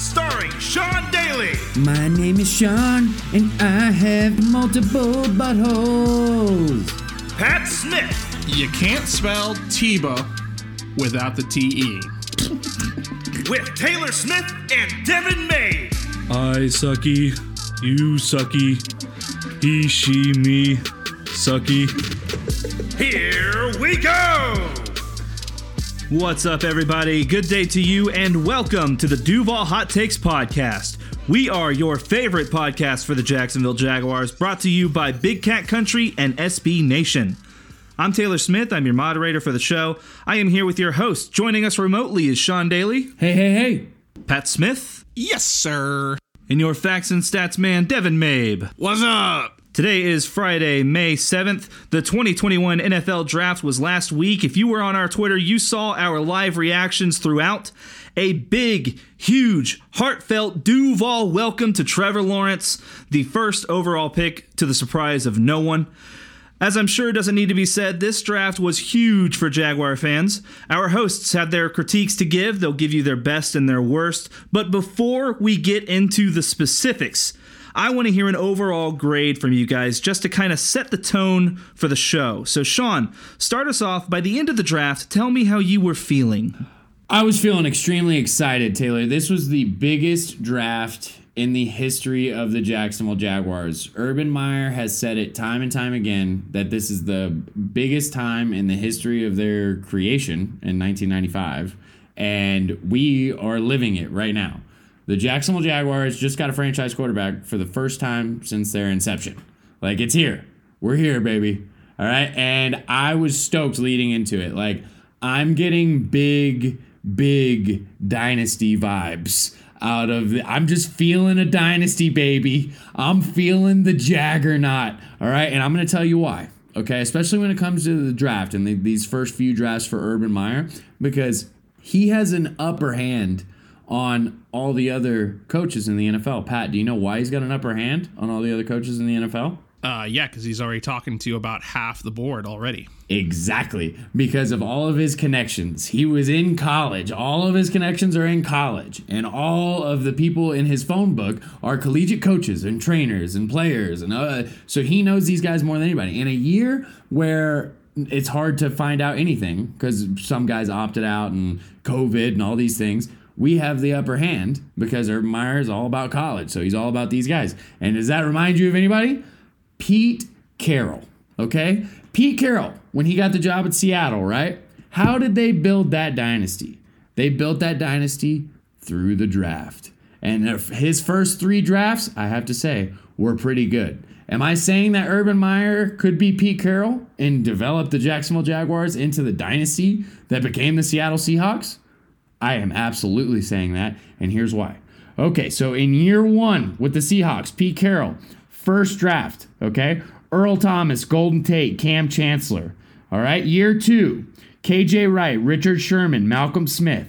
starring Sean Daly, My name is Sean, and I have multiple buttholes. Pat Smith, You can't spell Tebow without the TE. with Taylor Smith and Devin May. I sucky, you sucky, he, she, me, sucky. Here we go! What's up, everybody? Good day to you, and welcome to the Duval Hot Takes Podcast. We are your favorite podcast for the Jacksonville Jaguars, brought to you by Big Cat Country and SB Nation. I'm Taylor Smith. I'm your moderator for the show. I am here with your host. Joining us remotely is Sean Daly, Hey, hey, hey. Pat Smith, Yes, sir. and your facts and stats man, Devin Mabe. What's up? Today is Friday, May 7th. The 2021 NFL Draft was last week. If you were on our Twitter, you saw our live reactions throughout. A big, huge, heartfelt Duval welcome to Trevor Lawrence, the first overall pick to the surprise of no one. As I'm sure doesn't need to be said, this draft was huge for Jaguar fans. Our hosts have their critiques to give, they'll give you their best and their worst. But before we get into the specifics, I want to hear an overall grade from you guys just to kind of set the tone for the show. So, Sean, start us off. By the end of the draft, tell me how you were feeling. I was feeling extremely excited, Taylor. This was the biggest draft in the history of the Jacksonville Jaguars. Urban Meyer has said it time and time again that this is the biggest time in the history of their creation in 1995, and we are living it right now. The Jacksonville Jaguars just got a franchise quarterback for the first time since their inception. Like it's here. We're here, baby. All right. And I was stoked leading into it. Like I'm getting big, big dynasty vibes out of the, I'm just feeling a dynasty, baby. I'm feeling the jaggernaut. All right. And I'm going to tell you why. Okay. Especially when it comes to the draft and the, these first few drafts for Urban Meyer, because he has an upper hand on all the other coaches in the NFL. Pat, do you know why he's got an upper hand on all the other coaches in the NFL? Uh, yeah, because he's already talking to about half the board already. Exactly. Because of all of his connections. He was in college. All of his connections are in college. And all of the people in his phone book are collegiate coaches and trainers and players. And uh, so he knows these guys more than anybody. In a year where it's hard to find out anything because some guys opted out and COVID and all these things. We have the upper hand because Urban Meyer is all about college. So he's all about these guys. And does that remind you of anybody? Pete Carroll. Okay? Pete Carroll, when he got the job at Seattle, right? How did they build that dynasty? They built that dynasty through the draft. And his first three drafts, I have to say, were pretty good. Am I saying that Urban Meyer could be Pete Carroll and develop the Jacksonville Jaguars into the dynasty that became the Seattle Seahawks? I am absolutely saying that, and here's why. Okay, so in year one with the Seahawks, Pete Carroll, first draft, okay? Earl Thomas, Golden Tate, Kam Chancellor. All right, year two, KJ Wright, Richard Sherman, Malcolm Smith.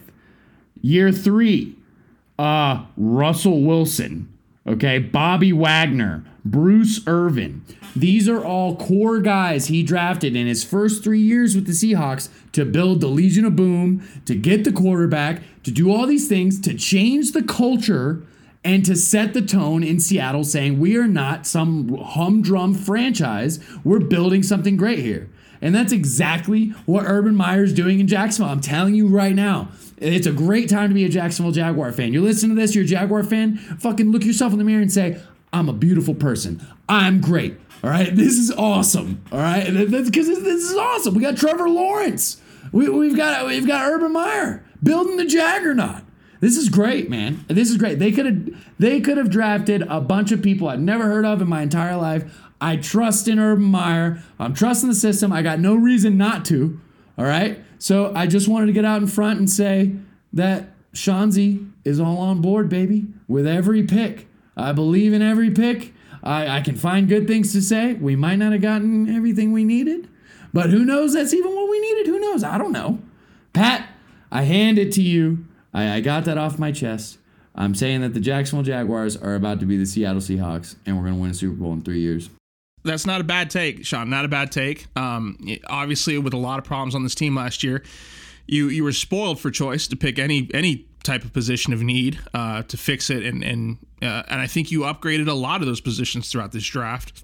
Year three, uh, Russell Wilson, okay? Bobby Wagner, Bruce Irvin. These are all core guys he drafted in his first three years with the Seahawks to build the Legion of Boom, to get the quarterback, to do all these things, to change the culture, and to set the tone in Seattle saying, we are not some humdrum franchise. We're building something great here. And that's exactly what Urban Meyer's doing in Jacksonville. I'm telling you right now. It's a great time to be a Jacksonville Jaguar fan. You're listening to this, you're a Jaguar fan, fucking look yourself in the mirror and say, I'm a beautiful person. I'm great. All right, this is awesome. All right, because this is awesome. We got Trevor Lawrence. We, we've got we've got Urban Meyer building the juggernaut. This is great, man. This is great. They could have they could have drafted a bunch of people I've never heard of in my entire life. I trust in Urban Meyer. I'm trusting the system. I got no reason not to. All right. So I just wanted to get out in front and say that Shanzi is all on board, baby, with every pick. I believe in every pick. I, I can find good things to say. We might not have gotten everything we needed, but who knows? That's even what we needed. Who knows? I don't know. Pat, I hand it to you. I, I got that off my chest. I'm saying that the Jacksonville Jaguars are about to be the Seattle Seahawks, and we're going to win a Super Bowl in three years. That's not a bad take, Sean. Not a bad take. Um, obviously, with a lot of problems on this team last year, you you were spoiled for choice to pick any any type of position of need uh, to fix it, and and uh, and I think you upgraded a lot of those positions throughout this draft.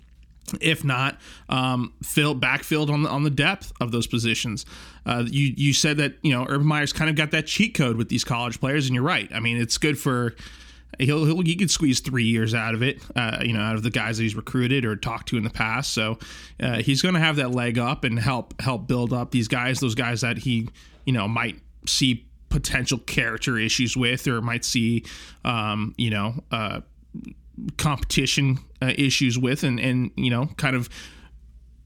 If not, um, fill backfilled on the on the depth of those positions. Uh, you you said that you know Urban Meyer's kind of got that cheat code with these college players, and you're right. I mean, it's good for he'll, he'll he could squeeze three years out of it, uh, you know, out of the guys that he's recruited or talked to in the past. So uh, he's going to have that leg up and help help build up these guys, those guys that he you know might see potential character issues with or might see um, you know uh, competition uh, issues with and and you know kind of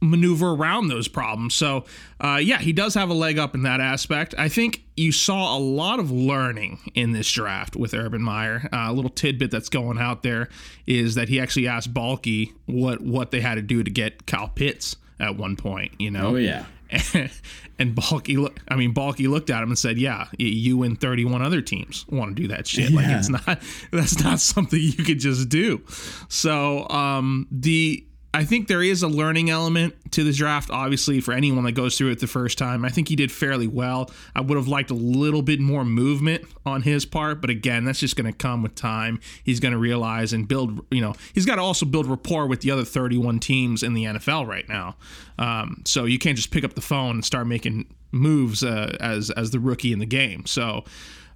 maneuver around those problems. So, uh, yeah, he does have a leg up in that aspect. I think you saw a lot of learning in this draft with Urban Meyer. Uh, a little tidbit that's going out there is that he actually asked Baalke what what they had to do to get Kyle Pitts at one point. You know, Oh yeah. and Baalke, look, I mean, Baalke looked at him and said, "Yeah, you and 31 other teams want to do that shit. Like it's not, that's not something you could just do." So, um, the I think there is a learning element to the draft. Obviously, for anyone that goes through it the first time, I think he did fairly well. I would have liked a little bit more movement on his part, but again, that's just going to come with time. He's going to realize and build. You know, he's got to also build rapport with the other 31 teams in the NFL right now. Um, so you can't just pick up the phone and start making moves uh, as as the rookie in the game. So.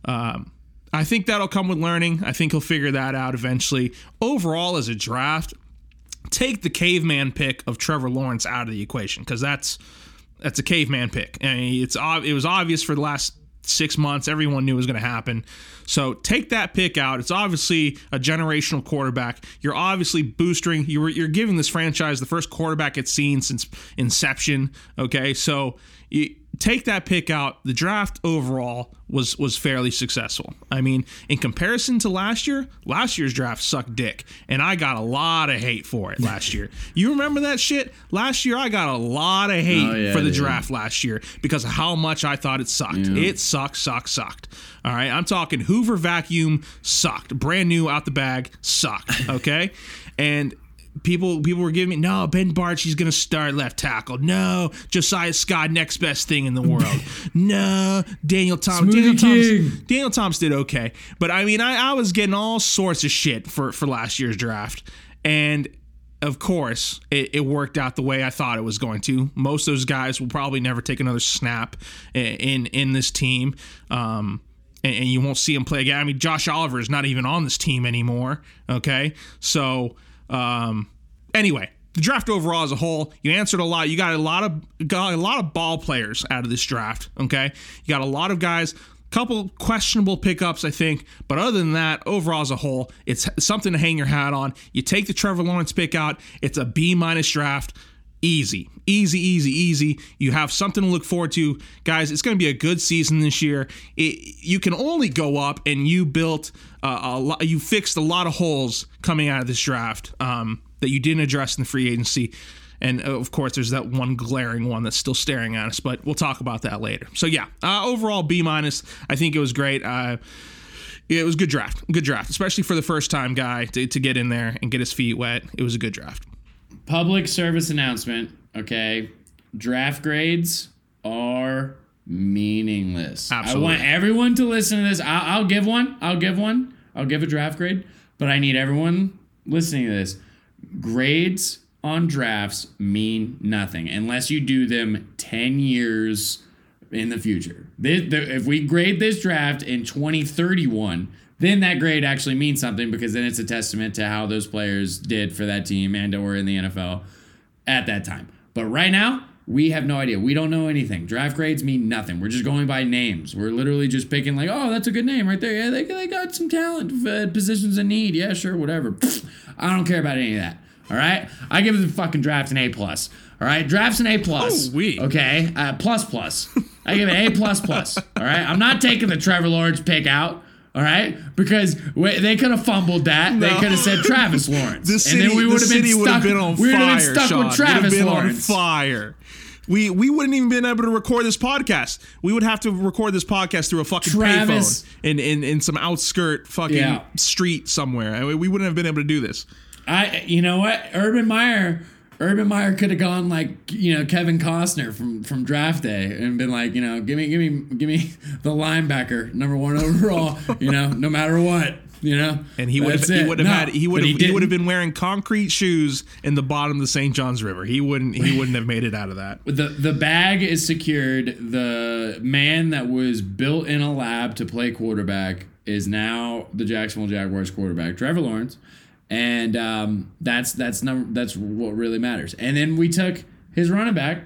Um, I think that'll come with learning. I think he'll figure that out eventually. Overall, as a draft, take the caveman pick of Trevor Lawrence out of the equation because that's that's a caveman pick. I mean, it's it was obvious for the last six months. Everyone knew it was going to happen. So take that pick out. It's obviously a generational quarterback. You're obviously boosting. You're you're giving this franchise the first quarterback it's seen since inception. Okay, so. You, take that pick out. The draft overall was was fairly successful. I mean, in comparison to last year, last year's draft sucked dick, and I got a lot of hate for it last year. You remember that shit? Last year, I got a lot of hate Oh, yeah, for the draft last year because of how much I thought it sucked. It sucked, sucked, sucked. All right, I'm talking Hoover vacuum sucked, brand new out the bag sucked. Okay, and people people were giving me no Ben Bartch's gonna start left tackle. No Josiah Scott next best thing in the world. no Daniel Thomas. Daniel Thomas. Daniel Thomas did okay, but I mean I, I was getting all sorts of shit for for last year's draft, and of course it, it worked out the way I thought it was going to. Most of those guys will probably never take another snap in in this team. Um, and, and you won't see him play again. I mean, Josh Oliver is not even on this team anymore. Okay, so um, anyway, the draft overall as a whole, you answered a lot. You got a lot of got a lot of ball players out of this draft. Okay, you got a lot of guys. A couple questionable pickups, I think, but other than that, overall as a whole, it's something to hang your hat on. You take the Trevor Lawrence pick out; it's a B minus draft easy easy easy easy you have something to look forward to guys it's going to be a good season this year it, you can only go up and you built uh, a lot you fixed a lot of holes coming out of this draft um, that you didn't address in the free agency and uh, of course there's that one glaring one that's still staring at us but we'll talk about that later so yeah uh, overall b minus i think it was great uh, it was a good draft good draft especially for the first time guy to, to get in there and get his feet wet it was a good draft Public service announcement. Okay, draft grades are meaningless. Absolutely. I want everyone to listen to this. I'll, I'll give one. I'll give one. I'll give a draft grade, but I need everyone listening to this. Grades on drafts mean nothing unless you do them 10 years in the future. This, the, if we grade this draft in 2031, then that grade actually means something because then it's a testament to how those players did for that team and or in the NFL. at that time. But right now, we have no idea. We don't know anything. Draft grades mean nothing. We're just going by names. We're literally just picking like, oh, that's a good name right there. Yeah, they, they got some talent, uh, positions in need. Yeah, sure, whatever. I don't care about any of that. All right, I give the fucking draft an A plus. All right, draft's an A plus. Oh, we. Okay, uh, plus plus. I give it A plus plus. All right, I'm not taking the Trevor Lawrence pick out. All right, because we, they could have fumbled that. They could have said Travis Lawrence, The city, and then we would have been stuck. been on we would have been stuck Sean. with Travis been Lawrence. on fire. We we wouldn't even been able to record this podcast. We would have to record this podcast through a fucking Travis- payphone in, in in some outskirt fucking Yeah. street somewhere. I mean, we wouldn't have been able to do this. I, you know what, Urban Meyer, Urban Meyer could have gone like you know Kevin Costner from from Draft Day and been like, you know, give me, give me, give me the linebacker, number one overall, you know, no matter what, you know. And he would have he would have No, had he would have he, would have been wearing concrete shoes in the bottom of the St. Johns River. He wouldn't he wouldn't have made it out of that. The the bag is secured. The man that was built in a lab to play quarterback is now the Jacksonville Jaguars quarterback, Trevor Lawrence, and um, that's that's number that's what really matters. And then we took his running back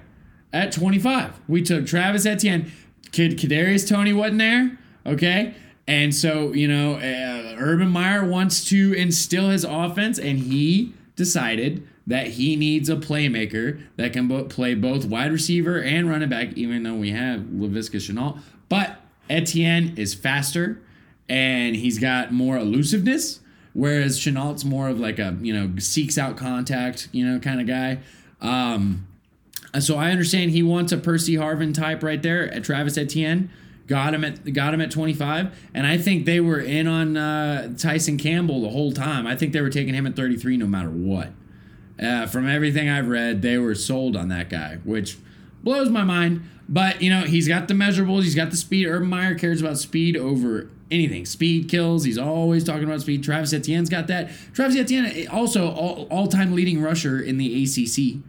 at 25. We took Travis Etienne. Kid Kadarius Toney wasn't there. Okay. And so, you know, uh, Urban Meyer wants to instill his offense, and he decided that he needs a playmaker that can bo- play both wide receiver and running back, even though we have Laviska Shenault. But Etienne is faster and he's got more elusiveness, whereas Shenault's more of like a, you know, seeks out contact, you know, kind of guy. Um, so I understand he wants a Percy Harvin type right there at Travis Etienne. Got him at got him at 25, and I think they were in on uh, Tyson Campbell the whole time. I think they were taking him at 33 no matter what. Uh, from everything I've read, they were sold on that guy, which blows my mind. But you know, he's got the measurables, he's got the speed. Urban Meyer cares about speed over anything. Speed kills. He's always talking about speed. Travis Etienne's got that. Travis Etienne eh, also all, all-time leading rusher in the ACC.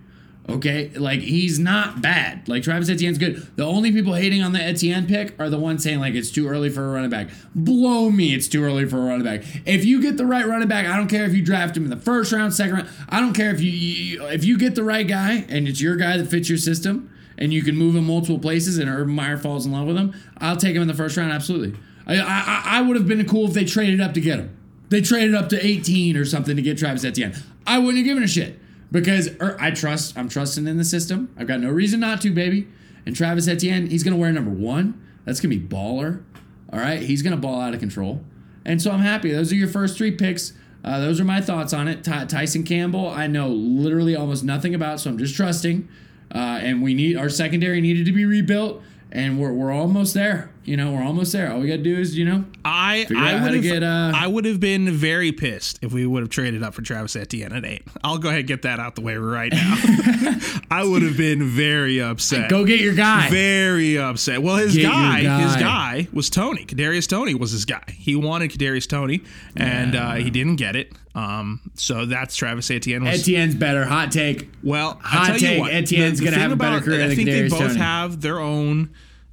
Okay, like he's not bad. Like Travis Etienne's good. The only people hating on the Etienne pick are the ones saying like it's too early for a running back. Blow me, it's too early for a running back. If you get the right running back, I don't care if you draft him in the first round, second round. I don't care if you, you if you get the right guy and it's your guy that fits your system and you can move him multiple places and Urban Meyer falls in love with him. I'll take him in the first round, absolutely. I I, I would have been cool if they traded up to get him. They traded up to 18 or something to get Travis Etienne. I wouldn't have given a shit because er, I trust. I'm trusting in the system. I've got no reason not to, baby. And Travis Etienne, he's gonna wear number one. That's gonna be baller. All right, he's gonna ball out of control. And so I'm happy. Those are your first three picks. Uh, those are my thoughts on it. Ty- Tyson Campbell, I know literally almost nothing about, so I'm just trusting. Uh, and we need our secondary needed to be rebuilt, and we're, we're almost there. You know, we're almost there. All we gotta do is, you know, I I would have get, uh, I would have been very pissed if we would have traded up for Travis Etienne at eight. I'll go ahead and get that out the way right now. I would have been very upset. go get your guy. Very upset. Well, his your guy, his guy. guy was Tony. Kadarius Toney was his guy. He wanted Kadarius Toney, and uh, he didn't get it. Um, so that's Travis Etienne. Was, Etienne's better. Hot take. well, Hot take, you what, Etienne's gonna thing have a better about- career I than think they both Toney. have their own.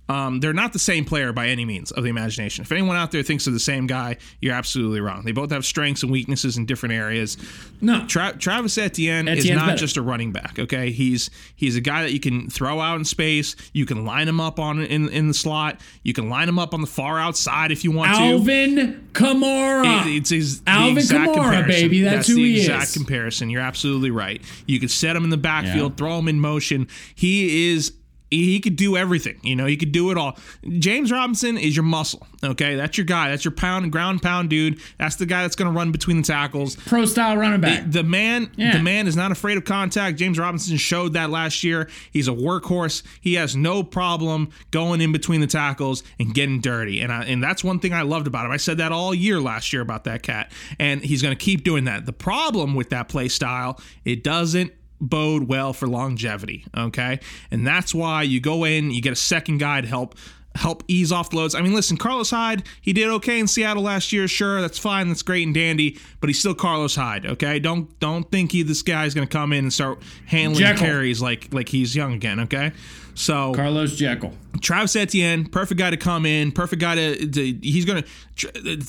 Um, they're not the same player by any means of the imagination. If anyone out there thinks they're the same guy, you're absolutely wrong. They both have strengths and weaknesses in different areas. No. Tra- Travis Etienne is not better. just a running back. Okay, he's he's a guy that you can throw out in space. You can line him up on in in the slot. You can line him up on the far outside if you want to. Alvin Kamara. It- It's his Alvin exact Kamara, comparison. baby. That's who the he exact is. comparison. You're absolutely right. You can set him in the backfield, Yeah. throw him in motion. He is. He could do everything, you know. He could do it all. James Robinson is your muscle, okay? That's your guy. That's your pound and ground pound dude. That's the guy that's going to run between the tackles. Pro style running back. The man, Yeah. the man is not afraid of contact. James Robinson showed that last year. He's a workhorse. He has no problem going in between the tackles and getting dirty. And I, and that's one thing I loved about him. I said that all year last year about that cat, and he's going to keep doing that. The problem with that play style, it doesn't bode well for longevity. Okay, and that's why you go in, you get a second guy to help help ease off the loads. I mean, listen, Carlos Hyde, he did okay in Seattle last year. Sure, that's fine, that's great and dandy, but he's still Carlos Hyde. Okay, don't don't think he this guy's going to come in and start handling Jekyll. carries like like he's young again. Okay, so Carlos Jekyll. Travis Etienne, perfect guy to come in, perfect guy to, to he's gonna.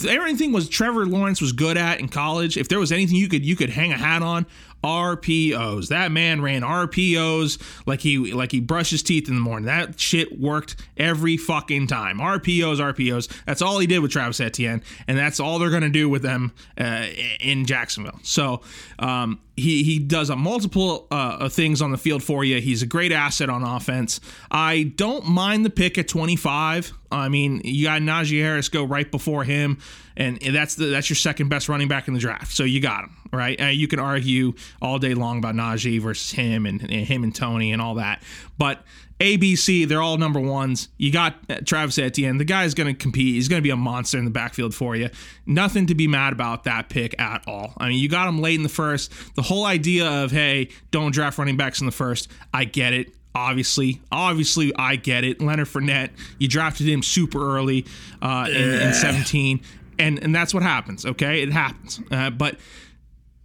Everything was Trevor Lawrence was good at in college. If there was anything you could you could hang a hat on, RPOs. That man ran RPOs like he like he brushed his teeth in the morning. That shit worked every fucking time. RPOs, RPOs. That's all he did with Travis Etienne, and that's all they're gonna do with them uh, in Jacksonville. So um, he he does a multiple uh, things on the field for you. He's a great asset on offense. I don't mind the pick at 25. I mean, you got Najee Harris go right before him, and that's the that's your second best running back in the draft. So you got him right. Uh, you can argue all day long about Najee versus him and, and him and Toney and all that, but ABC, they're all number ones. You got Travis Etienne. The guy's going to compete. He's going to be a monster in the backfield for you. Nothing to be mad about that pick at all. I mean, you got him late in the first. The whole idea of, hey, don't draft running backs in the first, I get it. Obviously, obviously, I get it. Leonard Fournette, you drafted him super early uh, in, in 17, and and that's what happens. Okay, it happens. Uh, but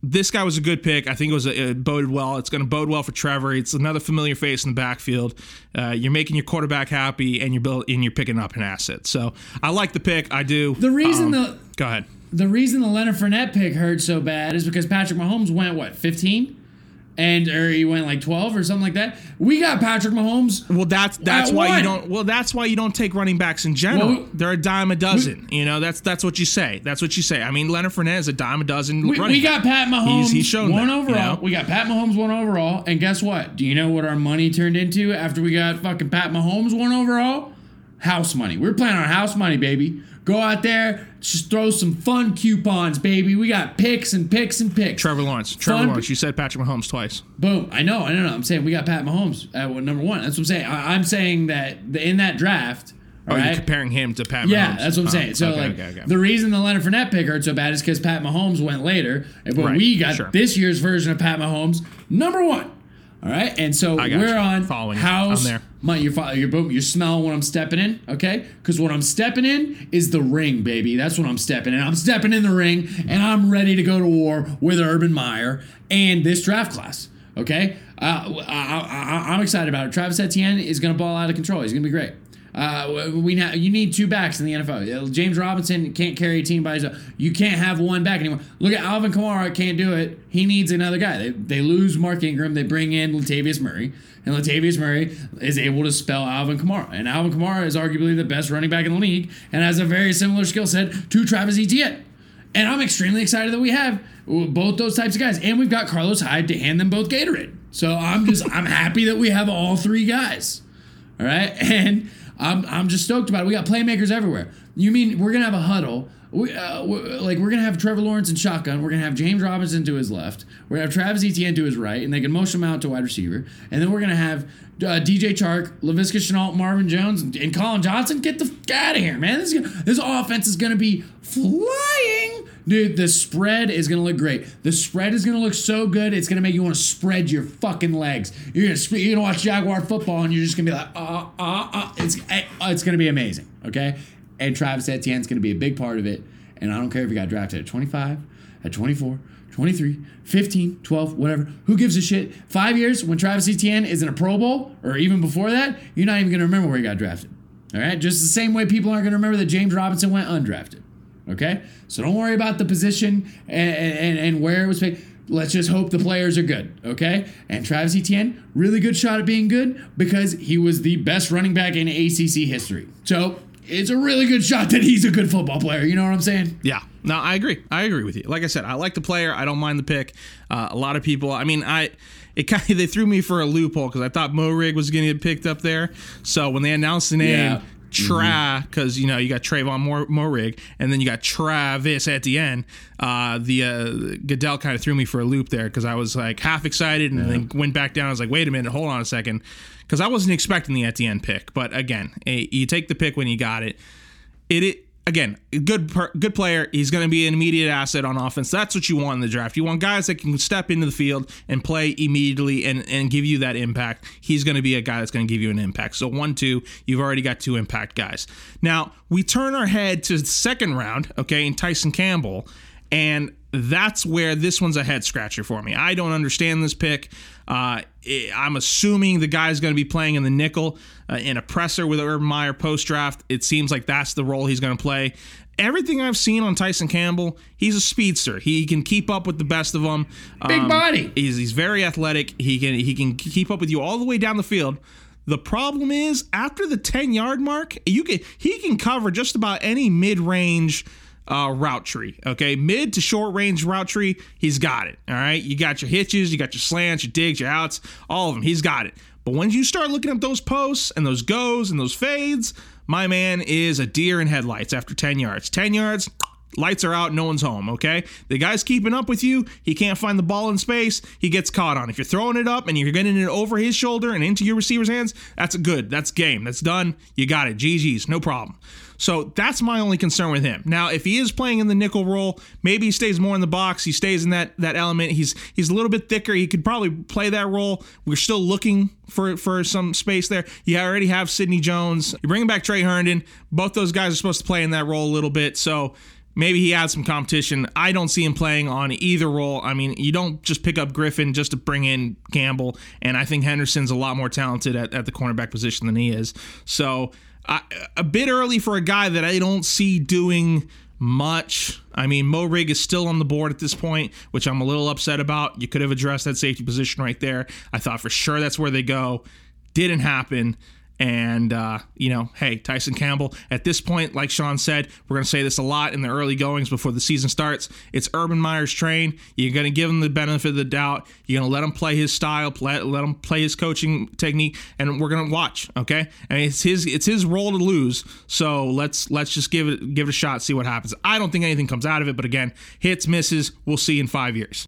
this guy was a good pick. I think it was a, it boded well. It's going to bode well for Trevor. It's another familiar face in the backfield. Uh, you're making your quarterback happy, and you're build, and you're picking up an asset. So I like the pick. I do. The reason Um, the go ahead. the reason the Leonard Fournette pick hurt so bad is because Patrick Mahomes went what 15, and or he went like 12 or something like that. We got Patrick Mahomes. Well, that's that's why one. you don't. Well, that's why you don't take running backs in general. Well, we- They're a dime a dozen. you know, that's that's what you say. That's what you say. I mean, Leonard Fournette is a dime a dozen. We, we got. Pat Mahomes He's, he's shown one that, you overall. know? We got Pat Mahomes one overall, and guess what? Do you know what our money turned into after we got fucking Pat Mahomes one overall? House money. We're playing on house money, baby. Go out there, just throw some fun coupons, baby. We got picks and picks and picks. Trevor Lawrence. Trevor Fun- Lawrence. You said Patrick Mahomes twice. Boom. I know. I know. I'm saying we got Pat Mahomes at number one. That's what I'm saying. I, I'm saying that in that draft. Oh, all you're comparing him to Pat yeah, Mahomes. that's what I'm Oh, saying. So okay, like okay, okay. the reason the Leonard Fournette pick hurt so bad is because Pat Mahomes went later, but Right, we got sure. this year's version of Pat Mahomes number one. All right, and so we're you. on Following you. house. My, you're, fo- you're boom. You're smelling what I'm stepping in, okay? Because what I'm stepping in is the ring, baby. That's what I'm stepping in. I'm stepping in the ring, and I'm ready to go to war with Urban Meyer and this draft class. Okay, uh, I, I, I'm excited about it. Travis Etienne is going to ball out of control. He's going to be great. Uh, we na- you need two backs in the NFL. James Robinson can't carry a team by himself. You can't have one back anymore. Look at Alvin Kamara can't do it. He needs another guy. They, they lose Mark Ingram. They bring in Latavius Murray, and Latavius Murray is able to spell Alvin Kamara. And Alvin Kamara is arguably the best running back in the league, and has a very similar skill set to Travis Etienne. And I'm extremely excited that we have both those types of guys, and we've got Carlos Hyde to hand them both Gatorade. So I'm just I'm happy that we have all three guys. All right, and I'm I'm just stoked about it. We got playmakers everywhere. You mean we're gonna have a huddle? We, uh, we- like we're gonna have Trevor Lawrence in shotgun. We're gonna have James Robinson to his left. We're gonna have Travis Etienne to his right, and they can motion him out to wide receiver. And then we're gonna have uh, DJ Chark, Laviska Shenault, Marvin Jones, and, and Collin Johnson. Get the f- out of here, man! This is gonna, this offense is gonna be flying. Dude, the spread is gonna look great. The spread is gonna look so good, it's gonna make you want to spread your fucking legs. You're gonna sp- you're gonna watch Jaguar football, and you're just gonna be like, uh, uh, uh. It's eh, uh, it's gonna be amazing, okay? And Travis Etienne's gonna be a big part of it. And I don't care if he got drafted at 25, at 24, 23, 15, 12, whatever. Who gives a shit? Five years when Travis Etienne is in a Pro Bowl, or even before that, you're not even gonna remember where he got drafted. All right, just the same way people aren't gonna remember that James Robinson went undrafted. Okay, so don't worry about the position and, and, and where it was picked. Let's just hope the players are good, okay? And Travis Etienne, really good shot at being good because he was the best running back in ACC history. So it's a really good shot that he's a good football player. You know what I'm saying? Yeah, no, I agree. I agree with you. Like I said, I like the player. I don't mind the pick. Uh, a lot of people. I mean, I it kind of they threw me for a loophole because I thought Moehrig was going to get picked up there. So when they announced the name. Yeah. Tra, because you know you got Trevon Mor- Moehrig, and then you got Travis Etienne. Uh, the uh, Goodell kind of threw me for a loop there because I was like half excited and then went back down. I was like, wait a minute, hold on a second, because I wasn't expecting the Etienne pick. But again, eh, you take the pick when you got it. It, it again, good per, good player. He's going to be an immediate asset on offense. That's what you want in the draft. You want guys that can step into the field and play immediately and, and give you that impact. He's going to be a guy that's going to give you an impact. So one, two, you've already got two impact guys. Now we turn our head to the second round, okay, in Tyson Campbell, and that's where this one's a head scratcher for me. I don't understand this pick. Uh, I'm assuming the guy's going to be playing in the nickel uh, in a presser with Urban Meyer post draft. It seems like that's the role he's going to play. everything I've seen on Tyson Campbell, he's a speedster. He can keep up with the best of them. Big body. He's he's very athletic. He can he can keep up with you all the way down the field. The problem is after the 10 yard mark, you can he can cover just about any mid range uh, route tree. Okay, mid to short range route tree, he's got it. All right, you got your hitches, you got your slants, your digs, your outs, all of them. He's got it. But when you start looking at those posts and those goes and those fades, my man is a deer in headlights after 10 yards. 10 yards, lights are out, no one's home, okay? The guy's keeping up with you. He can't find the ball in space. He gets caught on. If you're throwing it up and you're getting it over his shoulder and into your receiver's hands, that's good. That's game. That's done. You got it. GG's, no problem. So that's my only concern with him. Now, if he is playing in the nickel role, maybe he stays more in the box. He stays in that that element. He's he's a little bit thicker. He could probably play that role. We're still looking for for some space there. You already have Sidney Jones. You're bringing back Tre Herndon. Both those guys are supposed to play in that role a little bit. So maybe he adds some competition. I don't see him playing on either role. I mean, you don't just pick up Griffin just to bring in Campbell, and I think Henderson's a lot more talented at, at the cornerback position than he is. So A bit early for a guy that I don't see doing much. I mean, Moehrig is still on the board at this point, which I'm a little upset about. You could have addressed that safety position right there. I thought for sure that's where they go. Didn't happen. And, uh, you know, hey, Tyson Campbell, at this point, like Sean said, we're going to say this a lot in the early goings before the season starts. It's Urban Meyer's train. You're going to give him the benefit of the doubt. You're going to let him play his style, play, let him play his coaching technique, and we're going to watch. Okay, And it's his it's his role to lose. So let's let's just give it give it a shot, see what happens. I don't think anything comes out of it, but again, hits misses, we'll see in five years.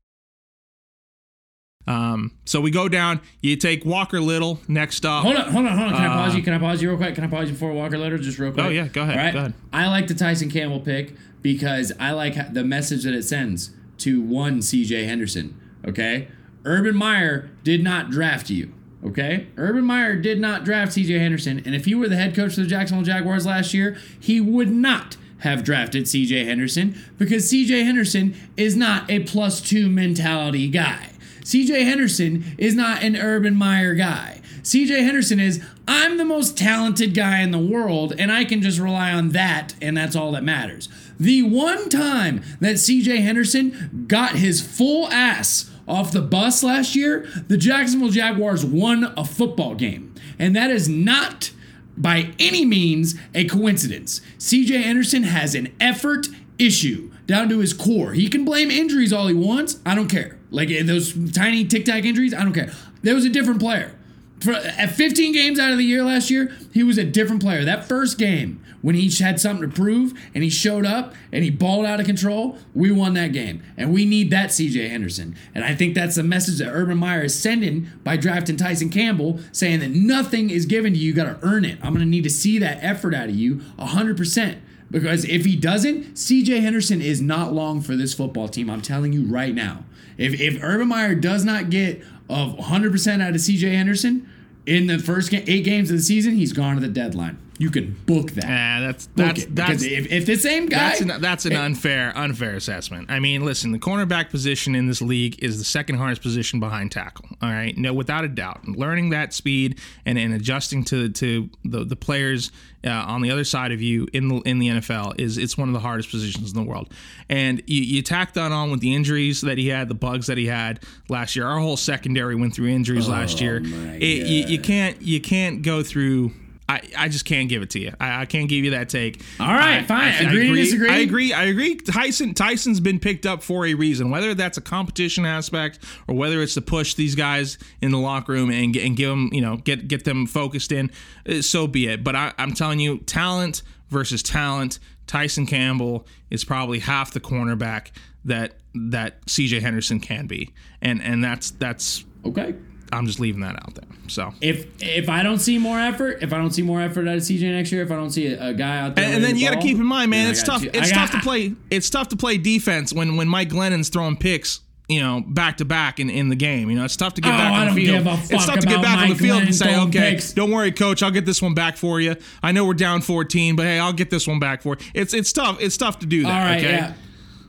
Um, so we go down. You take Walker Little next up. Hold on, hold on, hold on. Can I pause you? Can I pause you real quick? Can I pause you before Walker Little? Just real quick. Uh, Oh, yeah, go ahead, All right? go ahead. I like the Tyson Campbell pick because I like the message that it sends to one CJ Henderson. Okay, Urban Meyer did not draft you. Okay, Urban Meyer did not draft CJ Henderson, and if he were the head coach of the Jacksonville Jaguars last year, he would not have drafted CJ Henderson because CJ Henderson is not a plus two mentality guy. CJ Henderson is not an Urban Meyer guy. CJ Henderson is, I'm the most talented guy in the world, and I can just rely on that, and that's all that matters. The one time that CJ Henderson got his full ass off the bus last year, the Jacksonville Jaguars won a football game. And that is not by any means a coincidence. CJ Anderson has an effort issue down to his core. He can blame injuries all he wants. I don't care. Like those tiny tic tac injuries, I don't care. There was a different player. For, at 15 games out of the year last year, he was a different player. That first game, when he had something to prove and he showed up and he balled out of control, we won that game. And we need that CJ Henderson. And I think that's the message that Urban Meyer is sending by drafting Tyson Campbell, saying that nothing is given to you. You got to earn it. I'm going to need to see that effort out of you 100%. Because if he doesn't, CJ Henderson is not long for this football team. I'm telling you right now. If, if Urban Meyer does not get of 100% out of CJ Henderson in the first eight games of the season, he's gone to the deadline. You can book that. Ah, that's Book that's that's if, if the same guy, That's an, that's an unfair unfair assessment. I mean, listen, the cornerback position in this league is the second hardest position behind tackle. All right, no, without a doubt. Learning that speed and, and adjusting to to the the players uh, on the other side of you in the in the NFL is it's one of the hardest positions in the world. And you, you tack that on with the injuries that he had, the bugs that he had last year. Our whole secondary went through injuries last year. It, you, you can't you can't go through. I, I just can't give it to you. I, I can't give you that take. All right, I- fine. I, I Agree agree. disagree? I agree. I agree. Tyson Tyson's been picked up for a reason. Whether that's a competition aspect or whether it's to push these guys in the locker room and get, and give them, you know, get get them focused in, uh, so be it. But I, I'm telling you, talent versus talent. Tyson Campbell is probably half the cornerback that that CJ Henderson can be, and and that's that's okay. I'm just leaving that out there. So. If if I don't see more effort, if I don't see more effort out of CJ next year, if I don't see a, a guy out there, And, and then ready you got to keep in mind, man, then I it's got tough. It's tough to play. It's tough to play defense when when Mike Glennon's throwing picks. You know, back to back in, in the game. You know, it's tough to get Oh, back on the field. it's tough to get back on the Mike field and say, okay, picks. don't worry, coach, I'll get this one back for you. I know we're down 14, but hey, I'll get this one back for you. It's it's tough. It's tough to do that. All right, okay. yeah.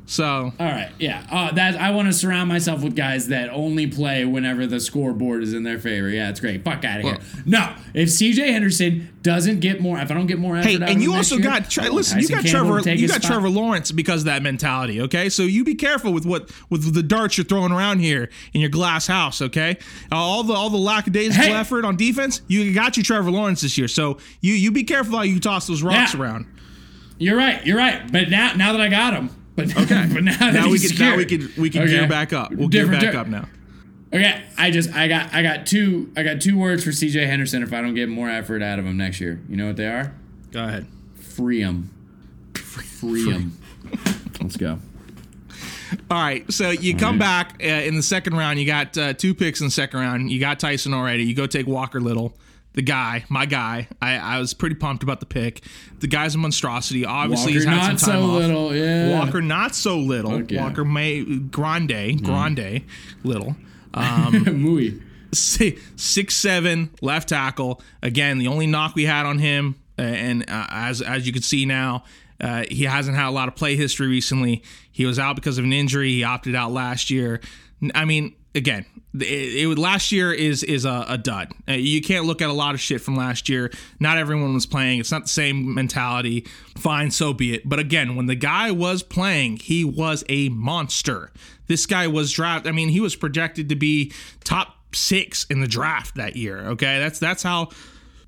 So All right, yeah. Uh, that I want to surround myself with guys that only play whenever the scoreboard is in their favor. Yeah, it's great. Fuck out of here. No, if CJ Henderson doesn't get more, if I don't get more, Hey, out of and you also year, got want listen. You got Campbell Trevor. You got spot. Trevor Lawrence because of that mentality. Okay, so you be careful with what with the darts you're throwing around here in your glass house. Okay, uh, all the all the lackadaisical Hey. effort on defense. You got you Trevor Lawrence this year. So you you be careful how you toss those rocks Yeah. around. You're right. You're right. But now, now that I got him, but Okay, but now, that now we can now we can we can Okay. gear back up. We'll gear Different back ter- up now. Okay, I just I got I got two I got two words for CJ Henderson if I don't get more effort out of him next year. You know what they are? Go ahead. Free him. Free him. Let's go. All right, so you come back uh, in the second round. You got uh, two picks in the second round. You got Tyson already. You go take Walker Little, the guy, my guy. I, I was pretty pumped about the pick. The guy's a monstrosity. Obviously, Walker he's had not some time so off. little, yeah. Walker not so little. Walker may grande, grande, little. Muy. Si- six seven left tackle. Again, the only knock we had on him, uh, and uh, as as you can see now, uh, he hasn't had a lot of play history recently. He was out because of an injury. He opted out last year. I mean, again, it, it last year is is a, a dud. Uh, you can't look at a lot of shit from last year. Not everyone was playing. It's not the same mentality. Fine, so be it. But again, when the guy was playing, he was a monster. This guy was drafted. I mean, he was projected to be top six in the draft that year. Okay, that's that's how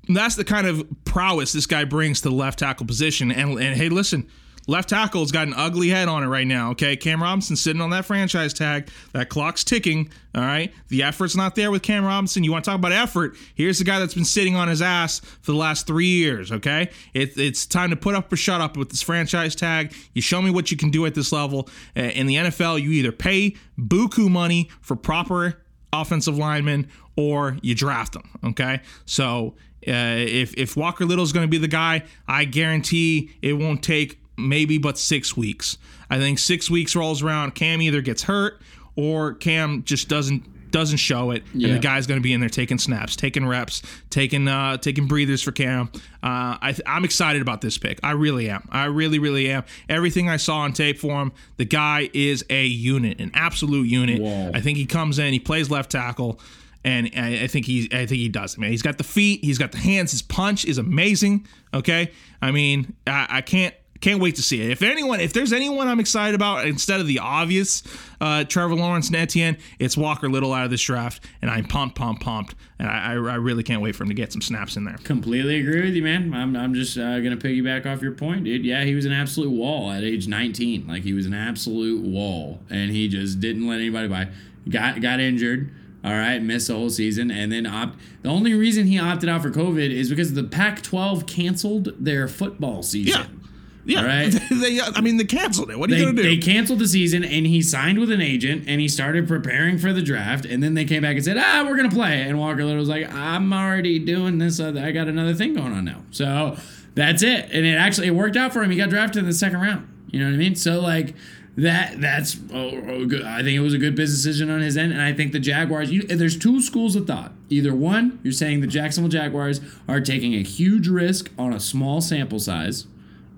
that's the kind of prowess this guy brings to the left tackle position. And and hey, listen, left tackle's got an ugly head on it right now. Okay, Cam Robinson sitting on that franchise tag. That clock's ticking. All right, the effort's not there with Cam Robinson. You want to talk about effort? Here's the guy that's been sitting on his ass for the last three years. Okay, it, it's time to put up or shut up with this franchise tag. You show me what you can do at this level. In the NFL, you either pay buku money for proper offensive linemen or you draft them. Okay, so uh, if if Walker Little's going to be the guy, I guarantee it won't take maybe but six weeks. I think six weeks rolls around. Cam either gets hurt or Cam just doesn't doesn't show it, and the guy's going to be in there taking snaps, taking reps, taking uh, taking breathers for Cam. Uh, I th- I'm excited about this pick. I really am. I really really am. Everything I saw on tape for him, the guy is a unit, an absolute unit. Whoa. I think he comes in, he plays left tackle. And I think he, I think he does. It. Man, he's got the feet, he's got the hands. His punch is amazing. Okay, I mean, I, I can't, can't wait to see it. If anyone, if there's anyone I'm excited about instead of the obvious uh, Trevor Lawrence and Etienne, it's Walker Little out of this draft, and I'm pumped, pumped, pumped, and I, I, I really can't wait for him to get some snaps in there. Completely agree with you, man. I'm, I'm just uh, gonna piggyback off your point, dude. Yeah, he was an absolute wall at age 19. Like he was an absolute wall, and he just didn't let anybody by. Got got injured. All right, missed the whole season, and then opt. The only reason he opted out for COVID is because the Pac-12 canceled their football season. Yeah, All right. they, I mean, they canceled it. What are They, you gonna do? they canceled the season and he signed with an agent and he started preparing for the draft and then they came back and said ah we're gonna play and Walker Little was like I'm already doing this other, I got another thing going on now so that's it and it actually it worked out for him he got drafted in the second round you know what I mean so like that that's oh, oh, good. I think it was a good business decision on his end and I think the Jaguars you, there's two schools of thought either one you're saying the Jacksonville Jaguars are taking a huge risk on a small sample size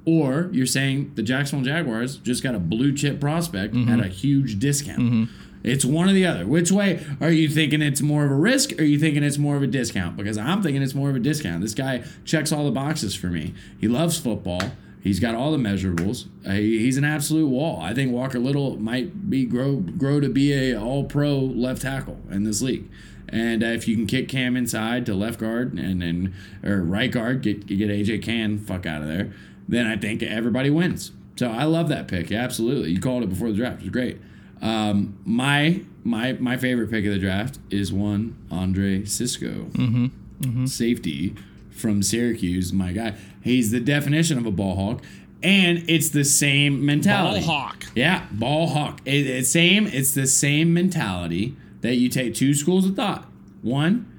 or you're saying the Jacksonville Jaguars just got a blue chip prospect at a huge discount. It's one or the other. Which way are you thinking it's more of a risk or are you thinking it's more of a discount? Because I'm thinking it's more of a discount. This guy checks all the boxes for me. He loves football. He's got all the measurables. Uh, he- he's an absolute wall. I think Walker Little might be grow grow to be a all pro left tackle in this league. And uh, if you can kick Cam inside to left guard and then or right guard, get get AJ Cann fuck out of there, then I think everybody wins. So I love that pick. Absolutely, you called it before the draft. It was great. Um, my my my favorite pick of the draft is one Andre Cisco, safety from Syracuse. My guy, he's the definition of a ball hawk, and it's the same mentality. Ball hawk. Yeah, ball hawk. It, it's same. It's the same mentality that you take two schools of thought. One,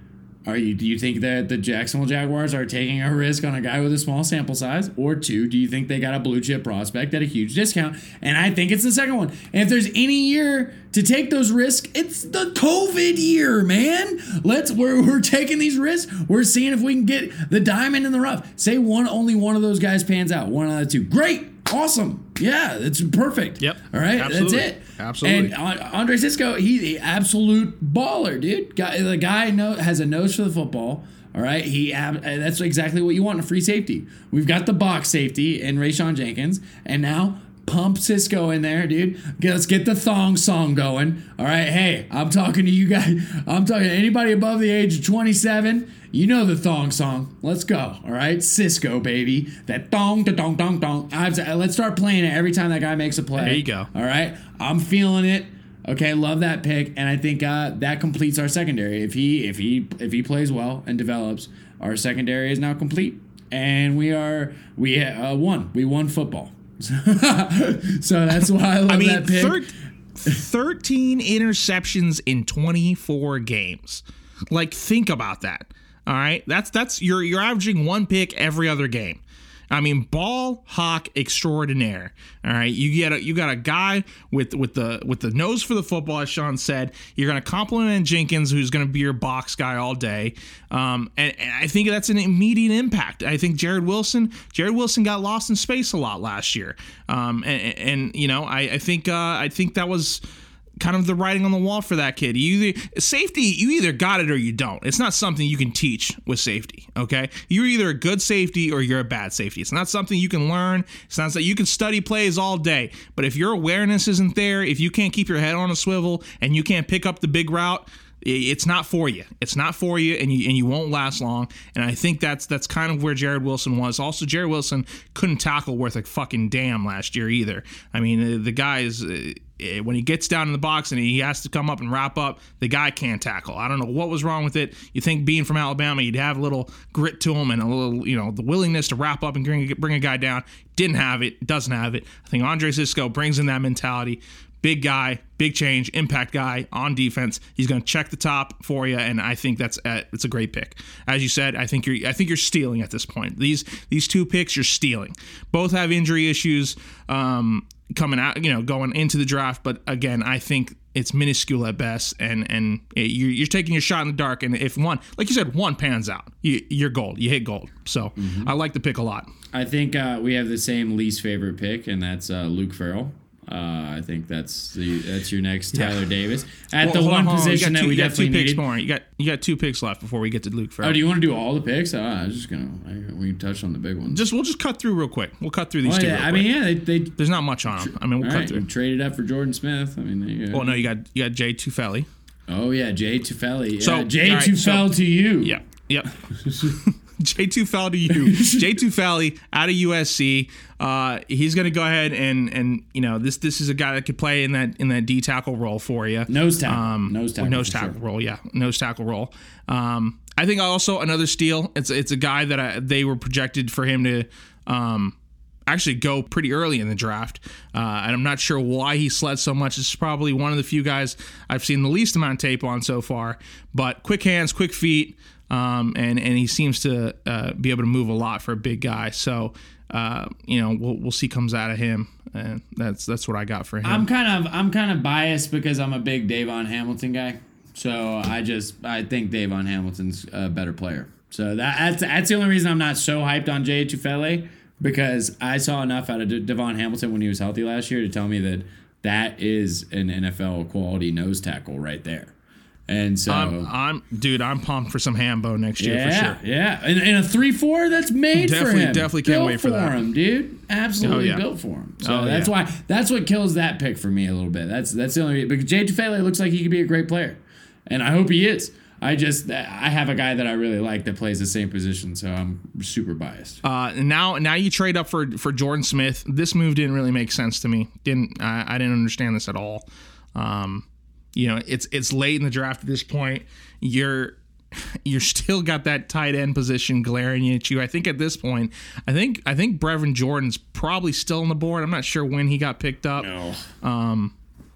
are you do you think that the Jacksonville Jaguars are taking a risk on a guy with a small sample size? Or two, do you think they got a blue chip prospect at a huge discount? And I think it's the second one. And if there's any year to take those risks, it's the COVID year, man. Let's we're, we're taking these risks. We're seeing if we can get the diamond in the rough. Say one only one of those guys pans out. One out of two. Great. Awesome. Yeah, it's perfect. Yep. All right. Absolutely. That's it. Absolutely. And uh, Andre Cisco, he, the absolute baller, dude. Guy, the guy know, has a nose for the football. All right. He uh, that's exactly what you want in a free safety. We've got the box safety in Rayshawn Jenkins, and now pump Cisco in there, dude. Get- Let's get the thong song going. All right. Hey, I'm talking to you guys. I'm talking to anybody above the age of 27. You know the thong song. Let's go. All right. Cisco, baby. That thong, da dong, dong, dong. Let's start playing it every time that guy makes a play. There you go. All right. I'm feeling it. Okay, love that pick, and I think uh, that completes our secondary. If he if he if he plays well and develops, our secondary is now complete, and we are we uh, won. We won football. so that's why I love I mean, that pick. thir- 13 interceptions in 24 games. Like, think about that. All right, that's that's you're you're averaging one pick every other game. I mean, ball hawk extraordinaire. All right, you get a you got a guy with with the with the nose for the football, as Sean said. You're going to compliment Jenkins, who's going to be your box guy all day. Um, and, and I think that's an immediate impact. I think Jarrod Wilson, Jarrod Wilson got lost in space a lot last year. Um, and, and you know, I, I think uh, I think that was kind of the writing on the wall for that kid. You either safety, you either got it or you don't. It's not something you can teach with safety. Okay, you're either a good safety or you're a bad safety. It's not something you can learn. It's not that you can study plays all day. But if your awareness isn't there, if you can't keep your head on a swivel and you can't pick up the big route. It's not for you. It's not for you, and you and you won't last long. And I think that's that's kind of where Jarrod Wilson was. Also, Jarrod Wilson couldn't tackle worth a fucking damn last year either. I mean, the, the guy is eh, when he gets down in the box and he has to come up and wrap up, the guy can't tackle. I don't know what was wrong with it. You think being from Alabama, you'd have a little grit to him and a little, you know, the willingness to wrap up and bring, bring a guy down. Didn't have it. Doesn't have it. I think Andre Cisco brings in that mentality. Big guy, big change, impact guy on defense. He's going to check the top for you, and I think that's uh, it's a great pick. As you said, I think you're I think you're stealing at this point. These these two picks you're stealing. Both have injury issues um, coming out, you know, going into the draft. But again, I think it's minuscule at best, and and it, you're, you're taking your shot in the dark. And if one, like you said, one pans out, you, you're gold. You hit gold. So I like the pick a lot. I think uh, we have the same least favorite pick, and that's uh, Luke Farrell. Uh, I think that's the that's your next Tyler Davis at Well, the one on, hold on. You position that two- we definitely two picks more. You got you got two picks left before we get to Luke Farrell. Oh, do you want to do all the picks? Oh, I was just gonna. I, we touched on the big ones. just we'll just cut through real quick. We'll cut through these oh, two. yeah. I quick. mean, yeah, they, they there's not much on them. I mean, we'll cut right, through. traded up for Jordan Smith. I mean, there you go. Well, no, you got you got Jay Tufele. Oh yeah, Jay Tufele. Yeah, So, Jay right, Tufel so- to you. Yeah, yep. Jay Tufele to you. Jay Tufele out of USC. Uh, he's going to go ahead and and you know this this is a guy that could play in that in that D tackle role for you. Nose tackle. Um, nose tackle. nose tackle sure. role, yeah, nose tackle role. Um, I think also another steal. It's it's a guy that I, they were projected for him to um, actually go pretty early in the draft, uh, and I'm not sure why he sled so much. It's probably one of the few guys I've seen the least amount of tape on so far. But quick hands, quick feet, um, and and he seems to uh, be able to move a lot for a big guy. So. Uh, you know, we'll we'll see comes out of him, and that's that's what I got for him. I'm kind of I'm kind of biased because I'm a big Davon Hamilton guy. So I just I think Davon Hamilton's a better player. So that, that's that's the only reason I'm not so hyped on Jay Tufele because I saw enough out of De- Devon Hamilton when he was healthy last year to tell me that that is an NFL quality nose tackle right there. And so I'm, I'm dude. I'm pumped for some Hambo next year yeah, for sure. yeah, and, and a three four that's made for Definitely- him. definitely can't Built wait for that. him, dude. Absolutely Oh, yeah. built for him. So Oh, that's yeah. why that's what kills that pick for me a little bit. That's that's the only because Jay Tufele looks like he could be a great player, and I hope he is. I just I have a guy that I really like that plays the same position, so I'm super biased. Uh, now, now you trade up for for Jordan Smith. This move didn't really make sense to me. Didn't I, I didn't understand this at all. Um, you know, it's it's late in the draft at this point. You're you're still got that tight end position glaring at you. I think at this point, I think I think Brevin Jordan's probably still on the board. I'm not sure when he got picked up. Um,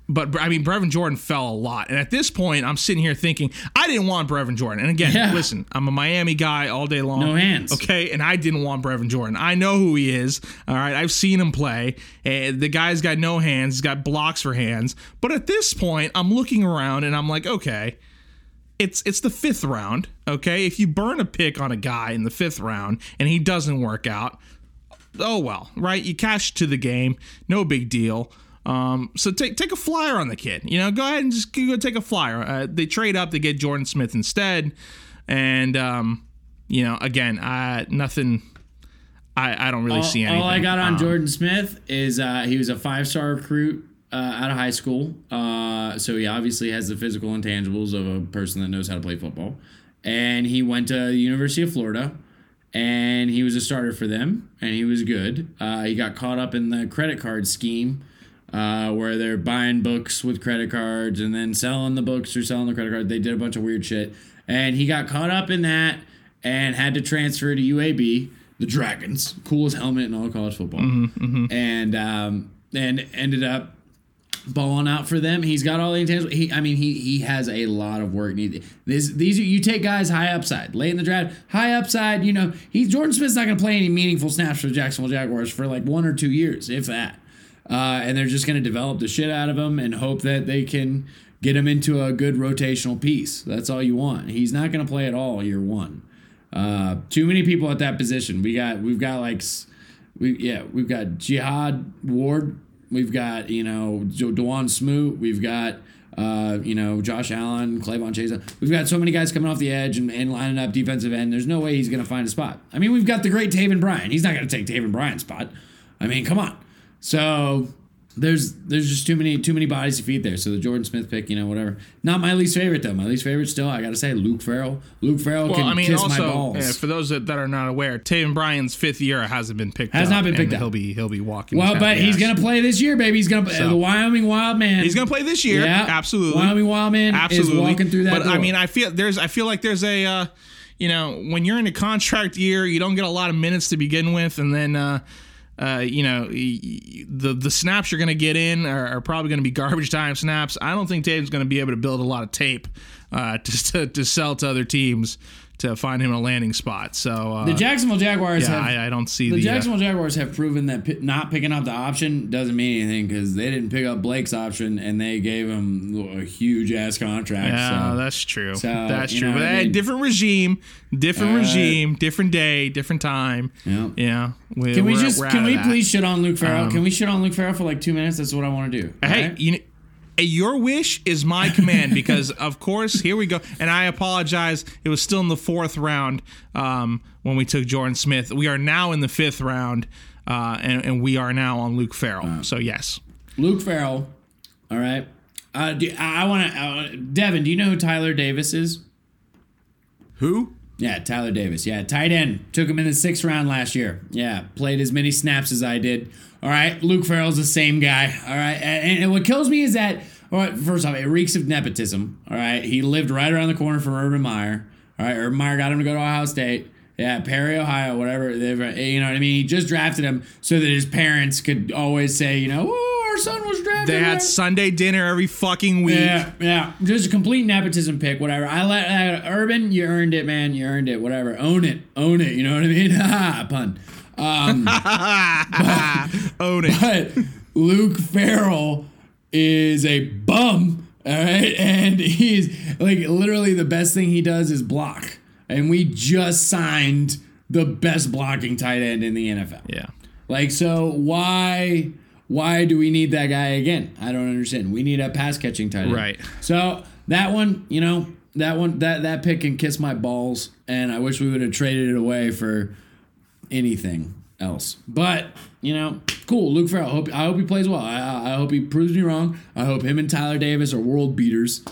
But I mean, Brevin Jordan fell a lot, and at this point, I'm sitting here thinking I didn't want Brevin Jordan. And again, Yeah. listen, I'm a Miami guy all day long. No hands. okay, and I didn't want Brevin Jordan. I know who he is. All right, I've seen him play. And the guy's got no hands. He's got blocks for hands. But at this point, I'm looking around and I'm like, okay, it's it's the fifth round. Okay, if you burn a pick on a guy in the fifth round and he doesn't work out, oh well, right? You cash to the game, no big deal. Um, so take take a flyer on the kid. You know, go ahead and just go take a flyer. Uh, they trade up to get Jordan Smith instead, and um, you know, again, I nothing. I, I don't really all, see anything. all I got on Um, Jordan Smith is uh, he was a five star recruit uh, out of high school. Uh, so he obviously has the physical intangibles of a person that knows how to play football. And he went to the University of Florida and he was a starter for them and he was good. Uh, he got caught up in the credit card scheme. Uh, where they're buying books with credit cards and then selling the books or selling the credit card. They did a bunch of weird shit. And he got caught up in that and had to transfer to UAB, the Dragons, coolest helmet in all college football, and um, and ended up balling out for them. He's got all the intangibles. He, I mean, he he has a lot of work. Need this these are, you take guys high upside, late in the draft, high upside. You know, he Jordan Smith's not going to play any meaningful snaps for the Jacksonville Jaguars for like one or two years, if that. Uh, and they're just going to develop the shit out of him and hope that they can get him into a good rotational piece. That's all you want. He's not going to play at all year one. Uh, too many people at that position. We got we've got like we yeah we've got Jihad Ward. We've got you know Dawuane Smoot. We've got uh, you know Josh Allen, K'Lavon Chaisson. We've got so many guys coming off the edge and, and lining up defensive end. There's no way he's going to find a spot. I mean, we've got the great Taven Bryan. He's not going to take Taven Bryan's spot. I mean, come on. So there's there's just too many too many bodies to feed there. So the Jordan Smith pick, you know, whatever. Not my least favorite though. My least favorite still, I gotta say, Luke Farrell. Luke Farrell Well, can I mean, kiss my also balls. yeah, for those that, that are not aware, Taven Bryan's fifth year hasn't been picked. Has up, not been picked and up. He'll be he'll be walking. well, but he's ass. gonna play this year, baby. He's gonna play So- the Wyoming Wild Man. He's gonna play this year. Yeah, absolutely. Wyoming Wild Man absolutely is walking through that. But I mean, I feel there's I feel like there's a uh, you know when you're in a contract year, you don't get a lot of minutes to begin with, and then. Uh, uh, you know, the the snaps you're going to get in are, are probably going to be garbage time snaps. I don't think Tatum's going to be able to build a lot of tape uh, to, to to sell to other teams to find him a landing spot. So uh, the Jacksonville Jaguars yeah, have I, I don't see the the, uh, Jacksonville Jaguars have proven that pi- not picking up the option doesn't mean anything because they didn't pick up Blake's option and they gave him a huge ass contract. Yeah, so. that's true. so, that's true. But I mean? different regime, different Uh, regime, different day, different time. Yeah. Yeah. We, Can we just can we that. please shit on Luke Farrell? Um, can we shit on Luke Farrell for like two minutes? That's what I want to do. Hey, alright? you know, your wish is my command because, of course, here we go. And I apologize. It was still in the fourth round um, when we took Jordan Smith. We are now in the fifth round, uh, and, and we are now on Luke Farrell. so yes, Luke Farrell. All right. Uh, do, I, I want to. Uh, Devin, do you know who Tyler Davis is? Who? Yeah, Tyler Davis. Yeah, tight end. Took him in the sixth round last year. Yeah, played as many snaps as I did. All right, Luke Farrell's the same guy. All right, and, and what kills me is that, all right, first off, it reeks of nepotism. All right, he lived right around the corner from Urban Meyer. All right, Urban Meyer got him to go to Ohio State. Yeah, Perry, Ohio, whatever. You know what I mean? He just drafted him so that his parents could always say, you know, our son was drafted. they had right." Sunday dinner every fucking week. Yeah, yeah. Just a complete nepotism pick, whatever. I let uh, Urban, you earned it, man. You earned it, whatever. Own it, own it. You know what I mean? Ha, pun. Um, Own it. but Luke Farrell is a bum, all right, and he's like literally the best thing he does is block, and we just signed the best blocking tight end in the NFL. Yeah. Like, so why why do we need that guy again? I don't understand. We need a pass catching tight end. Right. So that one, you know, that one that that pick can kiss my balls, and I wish we would have traded it away for anything else. But you know, cool. Luke Farrell. I hope I hope he plays well. I I hope he proves me wrong. I hope him and Tyler Davis are world beaters,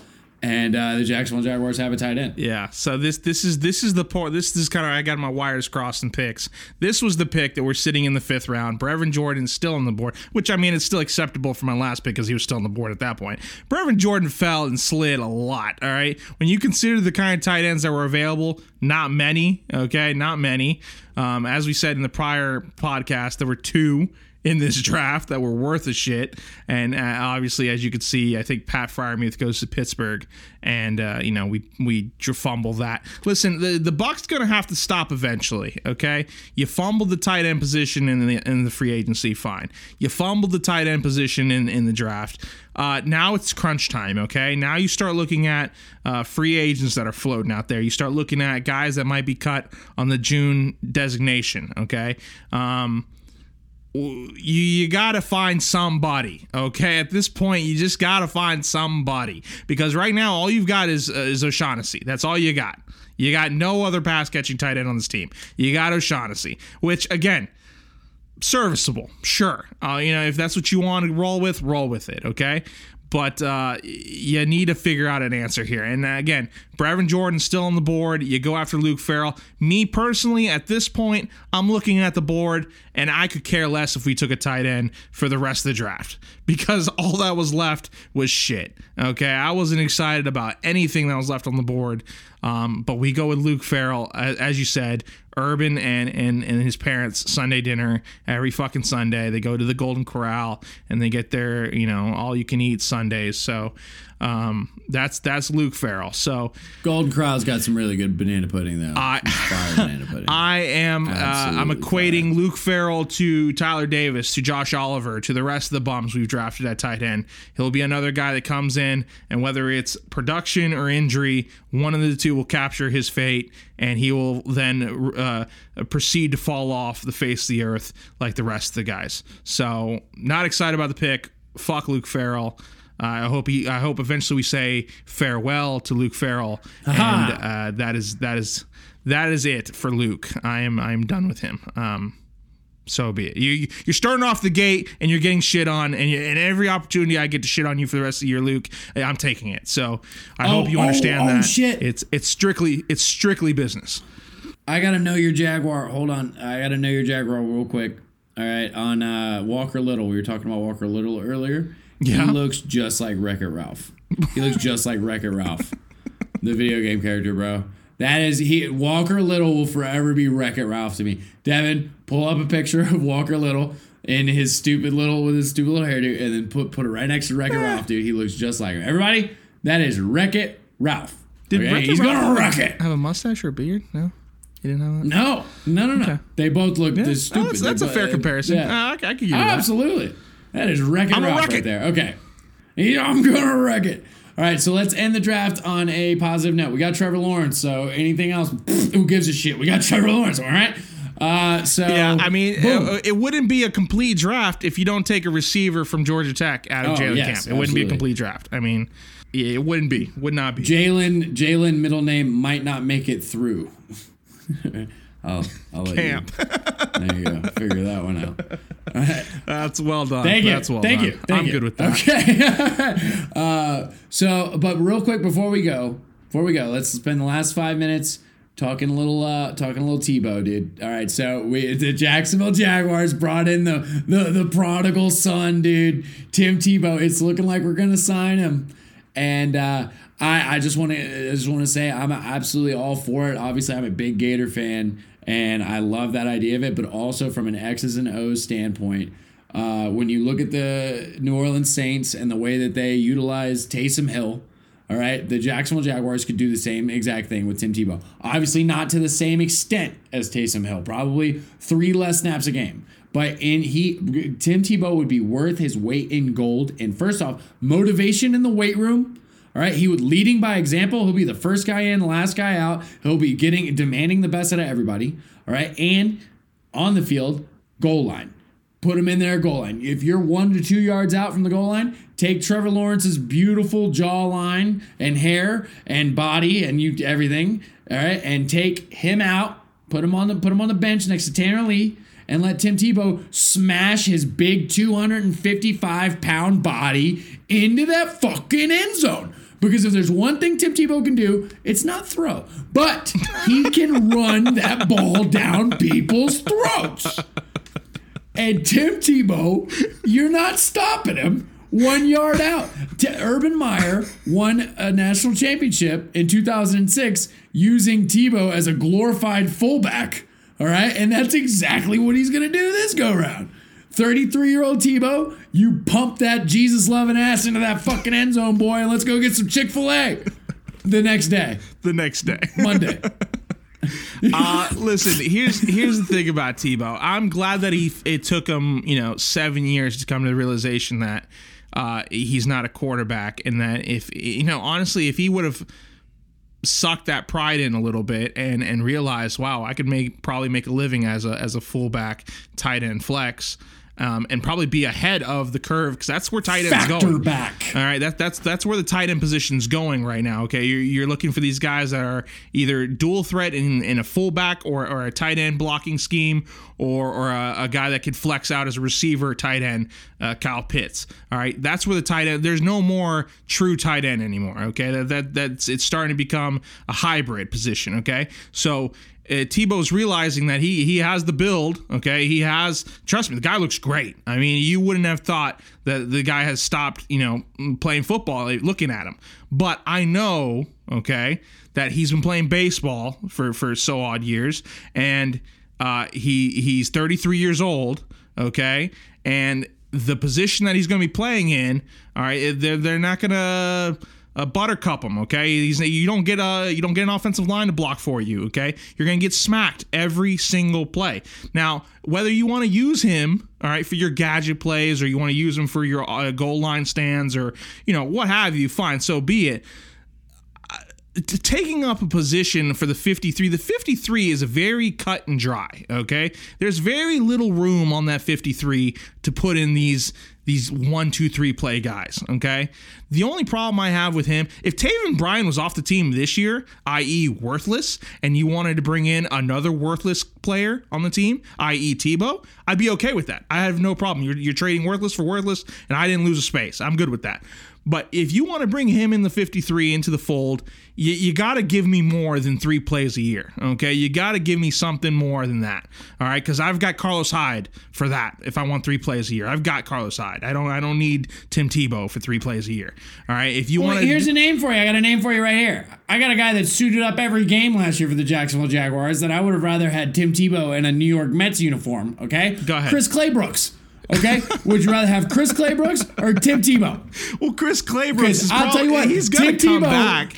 and uh, the Jacksonville Jaguars have a tight end. Yeah. So this this is this is the point. This is kind of I got my wires crossed in picks. This was the pick that we're sitting in the fifth round. Brevin Jordan's still on the board, which I mean it's still acceptable for my last pick because he was still on the board at that point. Brevin Jordan fell and slid a lot. All right. When you consider the kind of tight ends that were available, not many. Okay, not many. Um, as we said in the prior podcast, there were two in this draft that were worth a shit. And uh, obviously, as you can see, I think Pat Freiermuth goes to Pittsburgh, and uh, you know we we fumble that. Listen, the the Bucks gonna have to stop eventually. Okay, you fumbled the tight end position in the in the free agency, fine. You fumbled the tight end position in in the draft. Uh, now it's crunch time. Okay, now you start looking at uh, free agents that are floating out there. You start looking at guys that might be cut on the June designation. Okay. Um, you you got to find somebody. Okay, at this point, you just got to find somebody because right now all you've got is uh, is O'Shaughnessy. That's all you got. You got no other pass catching tight end on this team. You got O'Shaughnessy, which again, serviceable, sure. Uh, you know, if that's what you want to roll with, roll with it. Okay, but uh, you need to figure out an answer here. And uh, again, Brevin Jordan's still on the board. You go after Luke Farrell. Me personally, at this point, I'm looking at the board, and I could care less if we took a tight end for the rest of the draft because all that was left was shit. Okay, I wasn't excited about anything that was left on the board. Um, but we go with Luke Farrell, as, as you said, Urban and, and and his parents Sunday dinner every fucking Sunday. They go to the Golden Corral and they get their you know all you can eat Sundays. So um, that's that's Luke Farrell. So Golden Corral's got some really good banana pudding though. I- banana pudding. I am uh, I'm equating Luke Farrell to Tyler Davis to Josh Oliver to the rest of the bums we've drafted at tight end. He'll be another guy that comes in and whether it's production or injury, one of the two will capture his fate and he will then uh, proceed to fall off the face of the earth like the rest of the guys. So not excited about the pick. Fuck Luke Farrell. Uh, I hope he. I hope eventually we say farewell to Luke Farrell, and uh, that is that is that is it for Luke. I am I am done with him. Um, so be it. You you're starting off the gate and you're getting shit on, and you, and every opportunity I get to shit on you for the rest of the year, Luke, I'm taking it. So I hope you oh, understand oh, that. shit. It's it's strictly it's strictly business. I gotta know your Jaguar. Hold on, I gotta know your Jaguar real quick. All right, on uh, Walker Little, we were talking about Walker Little earlier. Yeah. he looks just like Wreck It Ralph. He looks just like Wreck It Ralph, the video game character, bro. That is he. Walker Little will forever be Wreck It Ralph to me. Devin, pull up a picture of Walker Little in his stupid little with his stupid little hairdo, and then put put it right next to Wreck It Ralph, dude. He looks just like him. Everybody, that is Wreck It Ralph. Okay? Wreck-It He's Ralph gonna wreck it. Have a mustache or a beard? No, you didn't have that. No, no, no, no. They both look Yeah. this Oh, stupid. that's that's a fair comparison. Yeah. Uh, I, I can give you Oh, that. absolutely. That is wrecking Ralph wreck right it. there. Okay. Yeah, I'm gonna wreck it. All right, so let's end the draft on a positive note. We got Trevor Lawrence. So anything else? who gives a shit? We got Trevor Lawrence. All right. Uh, so Yeah, I mean, it, it wouldn't be a complete draft if you don't take a receiver from Georgia Tech out of Oh, Jalen yes, Camp. It wouldn't be a complete draft. I mean, yeah, it wouldn't be. Would not be. Jalen Jalen middle name might not make it through. I'll, I'll Camp. you. There you go. Figure that one out. That's well done. Thank you. That's well done. Thank done. you. Thank I'm you. good with that. Okay. uh, so, but real quick before we go, before we go, let's spend the last five minutes talking a little, uh, talking a little Tebow, dude. All right. So we, the Jacksonville Jaguars brought in the the the prodigal son, dude, Tim Tebow. It's looking like we're gonna sign him, and. uh I, I just want to I just want to say I'm absolutely all for it. Obviously, I'm a big Gator fan, and I love that idea of it. But also from an X's and O's standpoint, uh, when you look at the New Orleans Saints and the way that they utilize Taysom Hill, all right, the Jacksonville Jaguars could do the same exact thing with Tim Tebow. Obviously, not to the same extent as Taysom Hill, probably three less snaps a game. But in he, Tim Tebow would be worth his weight in gold. And first off, motivation in the weight room. All right, he would leading by example. He'll be the first guy in, the last guy out. He'll be getting demanding the best out of everybody. All right, and on the field, goal line. Put him in there, goal line. If you're one to two yards out from the goal line, take Trevor Lawrence's beautiful jawline and hair and body and you everything. All right, and take him out. Put him on the put him on the bench next to Tanner Lee. And let Tim Tebow smash his big 255 pound body into that fucking end zone. Because if there's one thing Tim Tebow can do, it's not throw, but he can run that ball down people's throats. And Tim Tebow, you're not stopping him one yard out. Urban Meyer won a national championship in 2006 using Tebow as a glorified fullback. All right. And that's exactly what he's going to do this go round. 33 year old Tebow, you pump that Jesus loving ass into that fucking end zone, boy, and let's go get some Chick fil A the next day, The next day. Monday. uh, listen, here's here's the thing about Tebow. I'm glad that he it took him you know seven years to come to the realization that uh, he's not a quarterback, and that if you know honestly, if he would have sucked that pride in a little bit and and realized, wow, I could make probably make a living as a as a fullback, tight end, flex. Um, and probably be ahead of the curve because that's where tight ends Factor going. back. All right, that, that's that's where the tight end position's going right now. Okay, you're, you're looking for these guys that are either dual threat in, in a fullback or, or a tight end blocking scheme, or or a, a guy that could flex out as a receiver tight end, uh, Kyle Pitts. All right, that's where the tight end. There's no more true tight end anymore. Okay, that, that that's it's starting to become a hybrid position. Okay, so uh, Tebow's realizing that he he has the build. Okay, he has. Trust me, the guy looks great. I mean, you wouldn't have thought that the guy has stopped, you know, playing football looking at him. But I know, okay, that he's been playing baseball for for so odd years, and uh, he he's 33 years old. Okay, and the position that he's going to be playing in, all right, they're they're not going to uh, buttercup him. Okay, He's, you don't get a you don't get an offensive line to block for you. Okay, you're gonna get smacked every single play. Now, whether you want to use him, all right, for your gadget plays, or you want to use him for your uh, goal line stands, or you know what have you, fine, so be it t- taking up a position for the 53 the 53 is very cut and dry okay there's very little room on that 53 to put in these these one two three play guys okay? The only problem i have with him if taven bryan was off the team this year i.e worthless and you wanted to bring in another worthless player on the team i.e tebow i'd be okay with that. I have no problem. You're, you're trading worthless for worthless and i didn't lose a space. I'm good with that but if you want to bring him in the 53 into the fold, you, you got to give me more than three plays a year. Okay. You got to give me something more than that. All right. Cause I've got Carlos Hyde for that. If I want three plays a year, I've got Carlos Hyde. I don't, I don't need Tim Tebow for three plays a year. All right. If you Well, want to, here's a name for you. I got a name for you right here. I got a guy that suited up every game last year for the Jacksonville Jaguars that I would have rather had Tim Tebow in a New York Mets uniform. Okay, Go ahead. Chris Claybrooks. Okay, would you rather have Chris Claybrooks or Tim Tebow? well, Chris Claybrooks. is I'll tell you probably- what, he's going to come Tebow- back.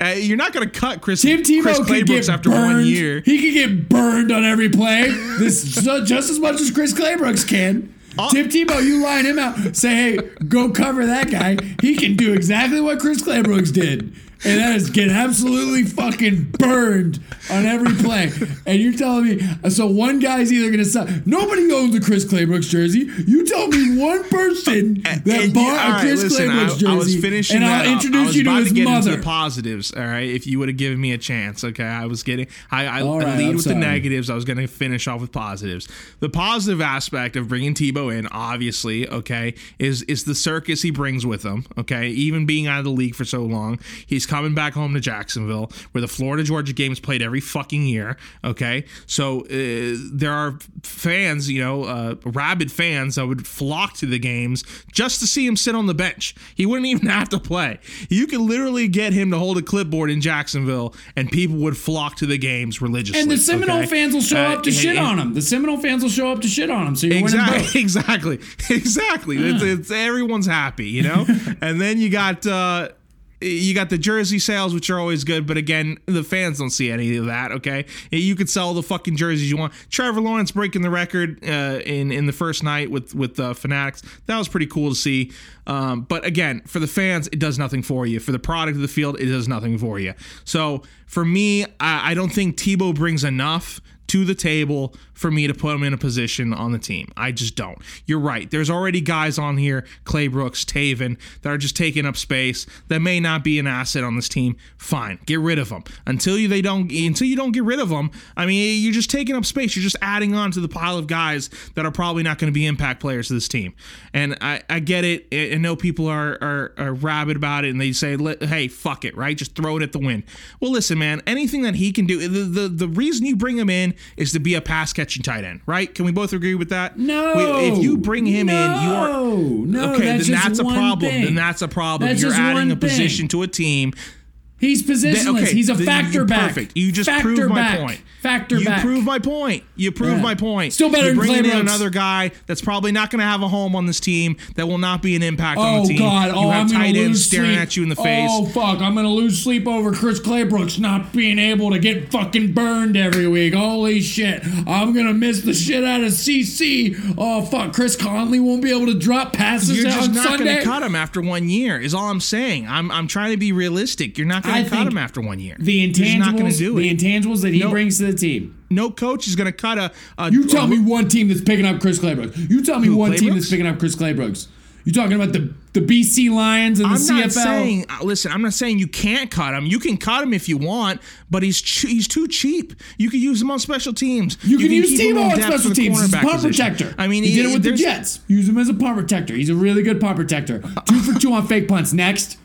Uh, you're not going to cut Chris, Tim Tebow Chris Claybrooks get after burned. one year. He could get burned on every play. This just as much as Chris Claybrooks can. Uh, Tim Tebow, you line him out. Say, hey, go cover that guy. He can do exactly what Chris Claybrooks did. And that is get absolutely fucking burned on every play. And you're telling me, so one guy's either going to suck. Nobody owns a Chris Claybrooks jersey. You tell me one person uh, that And bought all a right, Chris listen, Claybrooks I, jersey. I was finishing and I'll up. introduce I was you to his to get mother. into the positives. All right, if you would have given me a chance, okay, I was getting. I, I, All I lead I'm with the negatives. I was going to finish off with positives. The positive aspect of bringing Tebow in, obviously, okay, is is the circus he brings with him. Okay, even being out of the league for so long, he's coming back home to Jacksonville, where the Florida Georgia games played every fucking year. Okay, so uh, there are fans, you know, uh, rabid fans that would flock to the games just to see him sit on the bench. He wouldn't even have to play. You could literally get him to hold a clipboard in Jacksonville, and people would flock to the games religiously. And the Seminole okay? fans will show Uh, up to and- shit and- on him. The Seminole fans will show up to shit on him. So you're Exactly, exactly, exactly. It's, it's everyone's happy, you know. and then you got uh, you got the jersey sales, which are always good, but again, the fans don't see any of that. Okay, you could sell the fucking jerseys you want. Trevor Lawrence breaking the record uh, in in the first night with with uh, Fanatics. That was pretty cool to see. Um, but again, for the fans, it does nothing for you. For the product of the field, it does nothing for you. So for me, I, I don't think Tebow brings enough to the table for me to put him in a position on the team. I just don't. You're right. There's already guys on here, Clay Brooks, Taven, that are just taking up space that may not be an asset on this team. Fine, get rid of them until you they don't until you don't get rid of them. I mean, you're just taking up space. You're just adding on to the pile of guys that are probably not going to be impact players to this team. And I, I get it. I know people are, are are rabid about it, and they say, "Hey, fuck it, right? Just throw it at the wind." Well, listen, man. Anything that he can do, the the, the reason you bring him in is to be a pass catching tight end, right? Can we both agree with that? No. We- if you bring him in, you are No, no, okay. that's then that's a problem. thing. Then that's a problem. That's You're adding a position thing. to a team He's positionless. okay, He's a factor you're back. Perfect. You just factor proved my back. point. Factor back. you back. proved my point. You proved Yeah. my point. Still better You're than bringing in Brooks. another guy that's probably not going to have a home on this team that will not be an impact on Oh the team. Oh, God! Oh, God. you oh, have I'm tight ends staring sleep. at you in the face. Oh fuck! I'm gonna lose sleep over Chris Claybrooks not being able to get fucking burned every week. Holy shit! I'm gonna miss the shit out of CC. Oh fuck! Chris Conley won't be able to drop passes You're just not going to cut him after one year. Is all I'm saying. I'm I'm trying to be realistic. You're not going I to cut him after one year. The They're not going intangibles, to do the intangibles that he No. brings to the team. no coach is going to cut a. a You tell a- me one team that's picking up Chris Claybrooks. You tell me one team that's picking up Chris Claybrooks. You're talking about the the BC Lions and the I'm CFL? not saying. uh, Listen, I'm not saying you can't cut him. You can cut him if you want, but he's ch- he's too cheap. You can use him on special teams. you can use keep him Tebow on special teams. He's a punt position. protector. I mean, he did it with the Jets. Use him as a punt protector. He's a really good punt protector. Two for two on fake punts. Next.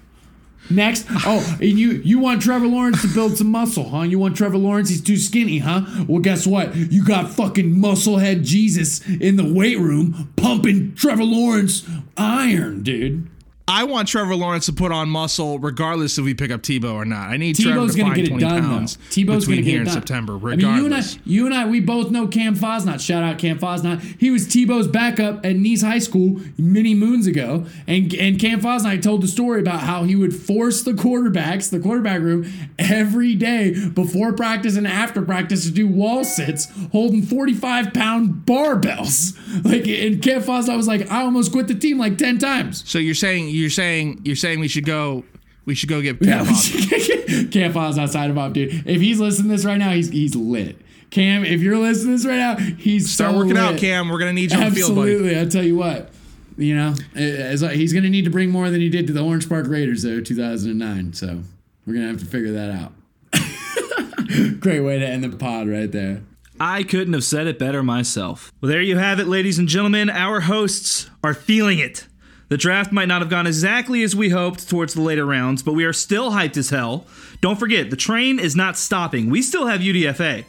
Next, oh, and you you want Trevor Lawrence to build some muscle, huh? You want Trevor Lawrence? He's too skinny, huh? Well, guess what? You got fucking musclehead Jesus in the weight room pumping Trevor Lawrence iron, dude. I want Trevor Lawrence to put on muscle regardless if we pick up Tebow or not. I need Trevor Tebow's to gonna find get it done pounds though. Tebow's gonna get here it done. September, I mean, you and I, regardless. you and I, we both know Cam Fosnot. Shout out Cam Fosnot. He was Tebow's backup at Nease High School many moons ago, and and Cam Fosnot told the story about how he would force the quarterbacks, the quarterback room, every day before practice and after practice to do wall sits, holding forty five pound barbells. Like, and Cam Fosnot was like, I almost quit the team like ten times. so you're saying you're saying you're saying we should go we should go get Yeah, Cam we Fosnot. Cam Fosnot's outside of up, dude. If he's listening to this right now, he's he's lit. Cam, if you're listening to this right now, he's Start so working out. Cam. We're gonna need you on the field, buddy. Absolutely, I tell you what. You know, he's going to need to bring more than he did to the Orange Park Raiders though, 2009. So we're going to have to figure that out. Great way to end the pod right there. I couldn't have said it better myself. Well, there you have it, ladies and gentlemen. Our hosts are feeling it. The draft might not have gone exactly as we hoped towards the later rounds, but we are still hyped as hell. Don't forget, the train is not stopping. We still have UDFA.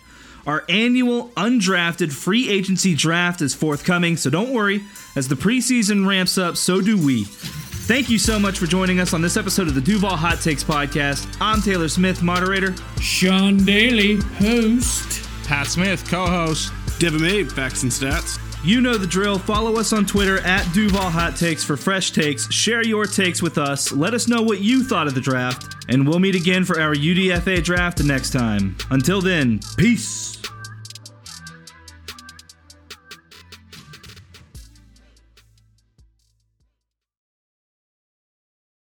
Our annual undrafted free agency draft is forthcoming, so don't worry. As the preseason ramps up, so do we. Thank you so much for joining us on this episode of the Duval Hot Takes podcast. I'm Taylor Smith, moderator. Sean Daly, host. Pat Smith, co-host. Devin May, facts and stats. You know the drill. Follow us on Twitter at Duval Hot Takes for fresh takes. Share your takes with us. Let us know what you thought of the draft. And we'll meet again for our UDFA draft next time. Until then, peace.